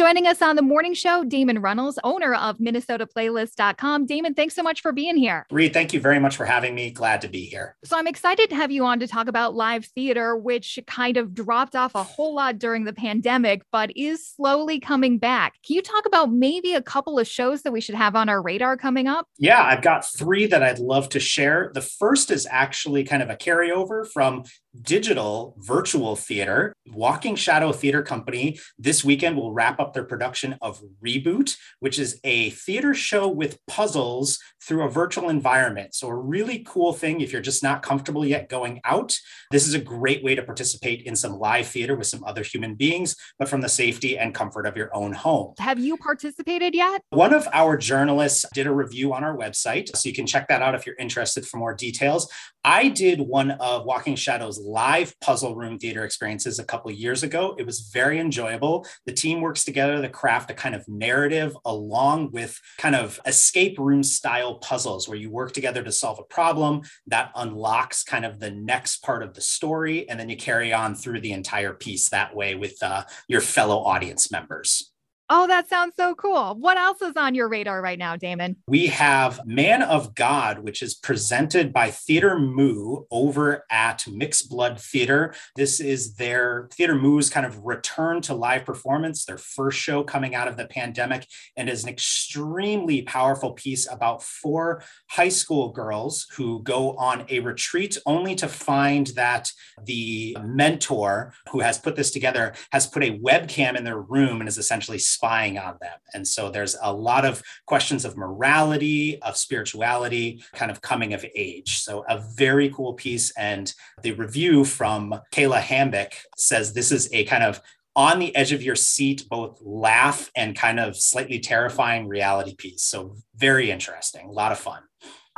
Joining us on the morning show, Damon Runnals, owner of MinnesotaPlaylist.com. Damon, thanks so much for being here. Reed, thank you very much for having me. Glad to be here. So I'm excited to have you on to talk about live theater, which kind of dropped off a whole lot during the pandemic, but is slowly coming back. Can you talk about maybe a couple of shows that we should have on our radar coming up? Yeah, I've got three that I'd love to share. The first is actually kind of a carryover from digital virtual theater. Walking Shadow Theater Company this weekend will wrap up their production of Reboot, which is a theater show with puzzles through a virtual environment. So, a really cool thing if you're just not comfortable yet going out. This is a great way to participate in some live theater with some other human beings, but from the safety and comfort of your own home. Have you participated yet? One of our journalists did a review on our website, so you can check that out if you're interested for more details. I did one of Walking Shadows live puzzle room theater experiences a couple years ago. It was very enjoyable. The team works together to craft a kind of narrative along with kind of escape room style puzzles where you work together to solve a problem that unlocks kind of the next part of the story. And then you carry on through the entire piece that way with uh, your fellow audience members. Oh, that sounds so cool. What else is on your radar right now, Damon? We have Man of God, which is presented by Theater Mu over at Mixed Blood Theater. This is their Theater Mu's kind of return to live performance, their first show coming out of the pandemic, and is an extremely powerful piece about four high school girls who go on a retreat only to find that the mentor who has put this together has put a webcam in their room and is essentially spying on them. And so there's a lot of questions of morality, of spirituality, kind of coming of age. So a very cool piece. And the review from Kayla Hambick says this is a kind of on the edge of your seat, both laugh and kind of slightly terrifying reality piece. So very interesting, a lot of fun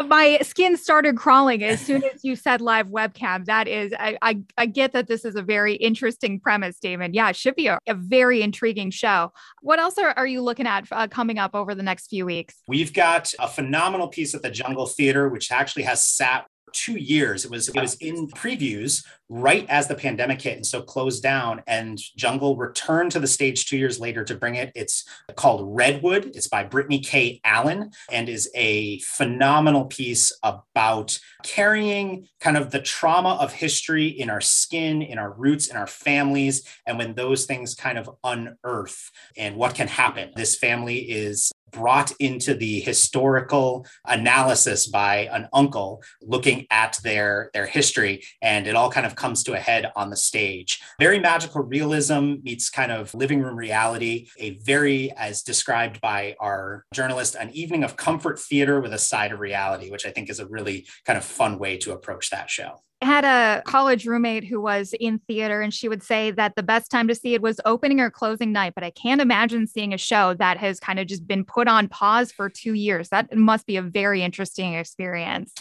my skin started crawling as soon as you said live webcam. That is, I, I, I get that this is a very interesting premise, Damon. Yeah, it should be a, a very intriguing show. What else are, are you looking at uh, coming up over the next few weeks? We've got a phenomenal piece at the Jungle Theater, which actually has sat two years. It was it was in previews right as the pandemic hit and so closed down. And Jungle returned to the stage two years later to bring it. It's called Redwood. It's by Brittany K. Allen and is a phenomenal piece about carrying kind of the trauma of history in our skin, in our roots, in our families, and when those things kind of unearth and what can happen. This family is brought into the historical analysis by an uncle looking at their their history and it all kind of comes to a head on the stage. Very magical realism meets kind of living room reality a very as described by our journalist an evening of comfort theater with a side of reality which i think is a really kind of fun way to approach that show. I had a college roommate who was in theater and she would say that the best time to see it was opening or closing night but i can't imagine seeing a show that has kind of just been put on pause for two years. That must be a very interesting experience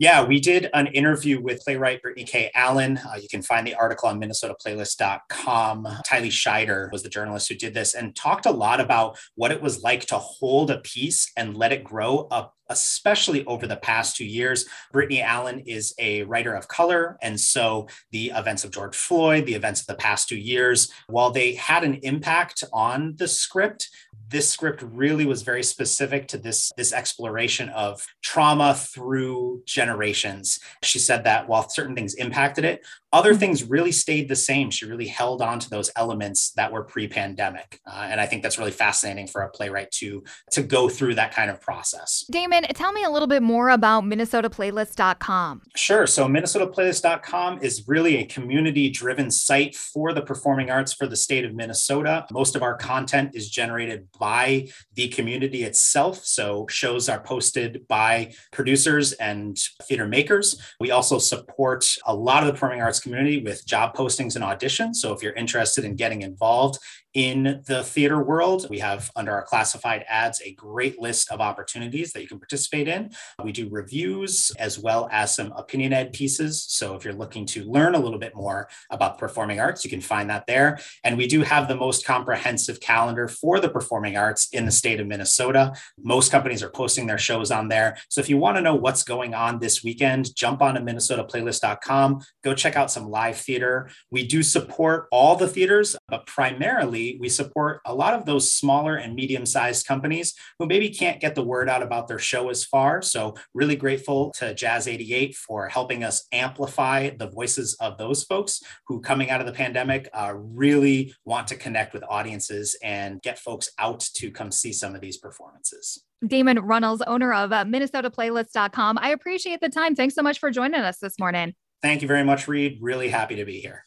yeah, we did an interview with playwright Brittany K. Allen. Uh, you can find the article on MinnesotaPlaylist.com. Tylee Scheider was the journalist who did this and talked a lot about what it was like to hold a piece and let it grow up especially over the past two years. Brittany Allen is a writer of color. And so the events of George Floyd, the events of the past two years, while they had an impact on the script, this script really was very specific to this, this exploration of trauma through generations. She said that while certain things impacted it, other mm-hmm. things really stayed the same. She really held on to those elements that were pre-pandemic, uh, and I think that's really fascinating for a playwright to to go through that kind of process. Damon, tell me a little bit more about MinnesotaPlaylist.com. Sure. So MinnesotaPlaylist.com is really a community-driven site for the performing arts for the state of Minnesota. Most of our content is generated by the community itself. So shows are posted by producers and theater makers. We also support a lot of the performing arts community with job postings and auditions. So if you're interested in getting involved in the theater world. We have under our classified ads a great list of opportunities that you can participate in. We do reviews as well as some opinion ed pieces. So if you're looking to learn a little bit more about performing arts, you can find that there. And we do have the most comprehensive calendar for the performing arts in the state of Minnesota. Most companies are posting their shows on there. So if you want to know what's going on this weekend, jump on to minnesotaplaylist.com, go check out some live theater. We do support all the theaters, but primarily we support a lot of those smaller and medium sized companies who maybe can't get the word out about their show as far. So, really grateful to Jazz 88 for helping us amplify the voices of those folks who, coming out of the pandemic, uh, really want to connect with audiences and get folks out to come see some of these performances. Damon Runnals, owner of uh, MinnesotaPlaylist.com. I appreciate the time. Thanks so much for joining us this morning. Thank you very much, Reed. Really happy to be here.